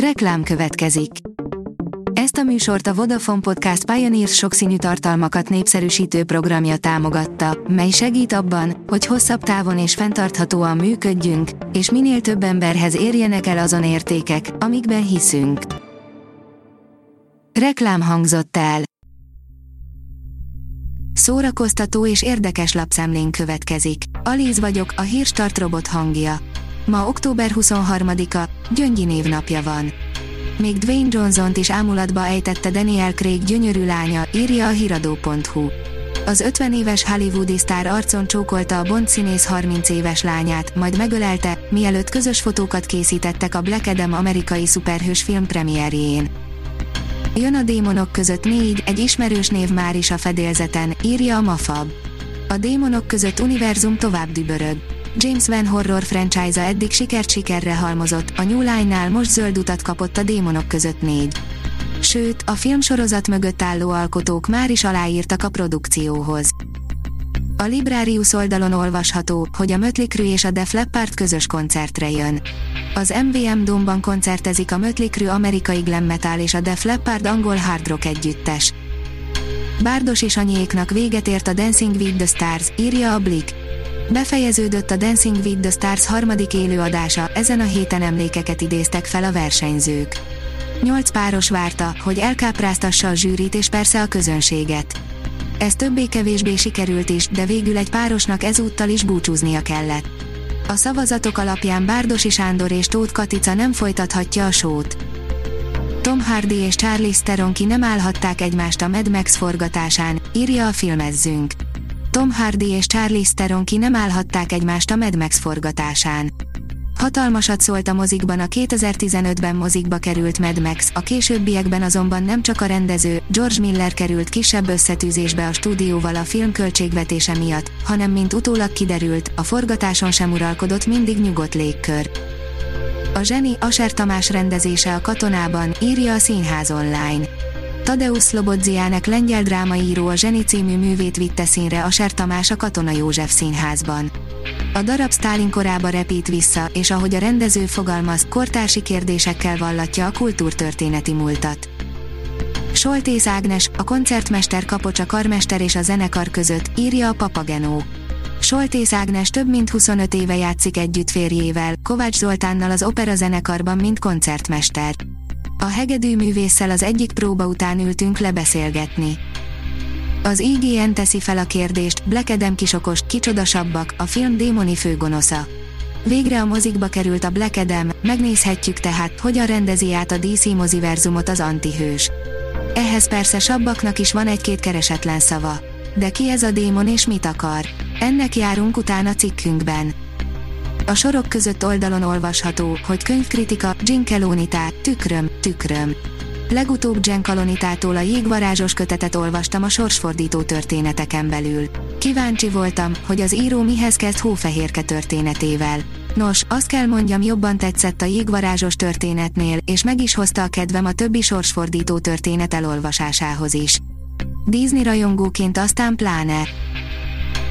Reklám következik. Ezt a műsort a Vodafone Podcast Pioneers sokszínű tartalmakat népszerűsítő programja támogatta, mely segít abban, hogy hosszabb távon és fenntarthatóan működjünk, és minél több emberhez érjenek el azon értékek, amikben hiszünk. Reklám hangzott el. Szórakoztató és érdekes lapszemlén következik. Alíz vagyok, a hírstart robot hangja. Ma október 23-a, Gyöngyi névnapja van. Még Dwayne Johnson-t is ámulatba ejtette Daniel Craig gyönyörű lánya, írja a hiradó.hu. Az 50 éves hollywoodi sztár arcon csókolta a Bond színész 30 éves lányát, majd megölelte, mielőtt közös fotókat készítettek a Black Adam amerikai szuperhős film premierjén. Jön a démonok között négy, egy ismerős név már is a fedélzeten, írja a Mafab. A démonok között univerzum tovább dübörög. James Van horror franchise-a eddig sikert sikerre halmozott, a New Line-nál most zöld utat kapott a démonok között négy. Sőt, a filmsorozat mögött álló alkotók már is aláírtak a produkcióhoz. A Librarius oldalon olvasható, hogy a Mötley Crüe és a Def Leppard közös koncertre jön. Az MVM Domban koncertezik a Mötley Crüe amerikai glam metal és a Def Leppard angol hard rock együttes. Bárdos és anyéknak véget ért a Dancing with the Stars, írja a Blick. Befejeződött a Dancing with the Stars harmadik élőadása, ezen a héten emlékeket idéztek fel a versenyzők. Nyolc páros várta, hogy elkápráztassa a zsűrit és persze a közönséget. Ez többé-kevésbé sikerült is, de végül egy párosnak ezúttal is búcsúznia kellett. A szavazatok alapján Bárdosi Sándor és Tóth Katica nem folytathatja a sót. Tom Hardy és Charlie Theron ki nem állhatták egymást a Mad Max forgatásán, írja a filmezzünk. Tom Hardy és Charlie Theron ki nem állhatták egymást a Mad Max forgatásán. Hatalmasat szólt a mozikban a 2015-ben mozikba került Mad Max, a későbbiekben azonban nem csak a rendező, George Miller került kisebb összetűzésbe a stúdióval a film költségvetése miatt, hanem mint utólag kiderült, a forgatáson sem uralkodott mindig nyugodt légkör. A zseni Aser Tamás rendezése a katonában, írja a Színház online. Tadeusz Szlobodziánek lengyel drámaíró a Zseni című művét vitte színre a Ser Tamás a Katona József színházban. A darab Stálin korába repít vissza, és ahogy a rendező fogalmaz, kortársi kérdésekkel vallatja a kultúrtörténeti múltat. Soltész Ágnes, a koncertmester kapocs a karmester és a zenekar között, írja a Papagenó. Soltész Ágnes több mint 25 éve játszik együtt férjével, Kovács Zoltánnal az opera zenekarban, mint koncertmester. A hegedű művésszel az egyik próba után ültünk lebeszélgetni. Az IGN teszi fel a kérdést, Black Adam kisokos, kicsodasabbak, a film démoni főgonosza. Végre a mozikba került a Black Adam, megnézhetjük tehát, hogyan rendezi át a DC moziverzumot az antihős. Ehhez persze sabbaknak is van egy-két keresetlen szava. De ki ez a démon és mit akar? Ennek járunk utána cikkünkben. A sorok között oldalon olvasható, hogy könyvkritika, Ginkelónitá, tükröm, tükröm. Legutóbb Jen Kalonitától a jégvarázsos kötetet olvastam a sorsfordító történeteken belül. Kíváncsi voltam, hogy az író mihez kezd Hófehérke történetével. Nos, azt kell mondjam jobban tetszett a jégvarázsos történetnél, és meg is hozta a kedvem a többi sorsfordító történet elolvasásához is. Disney rajongóként aztán pláne.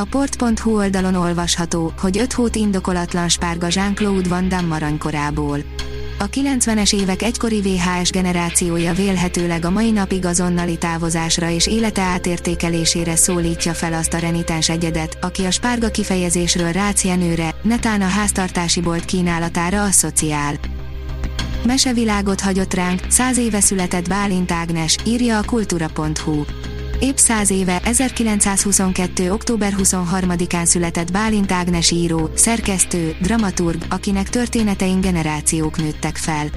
A port.hu oldalon olvasható, hogy 5 hót indokolatlan spárga Jean-Claude Van Damme aranykorából. A 90-es évek egykori VHS generációja vélhetőleg a mai napig azonnali távozásra és élete átértékelésére szólítja fel azt a renitens egyedet, aki a spárga kifejezésről Rácz netán a háztartási bolt kínálatára asszociál. Mesevilágot hagyott ránk, száz éve született Bálint Ágnes, írja a kultúra.hu. Épp száz éve, 1922. október 23-án született Bálint Ágnes író, szerkesztő, dramaturg, akinek történetein generációk nőttek fel.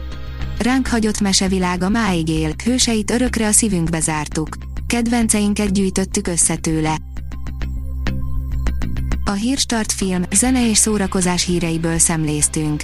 Ránk hagyott mesevilága máig él, hőseit örökre a szívünkbe zártuk. Kedvenceinket gyűjtöttük össze tőle. A Hírstart film, zene és szórakozás híreiből szemléztünk.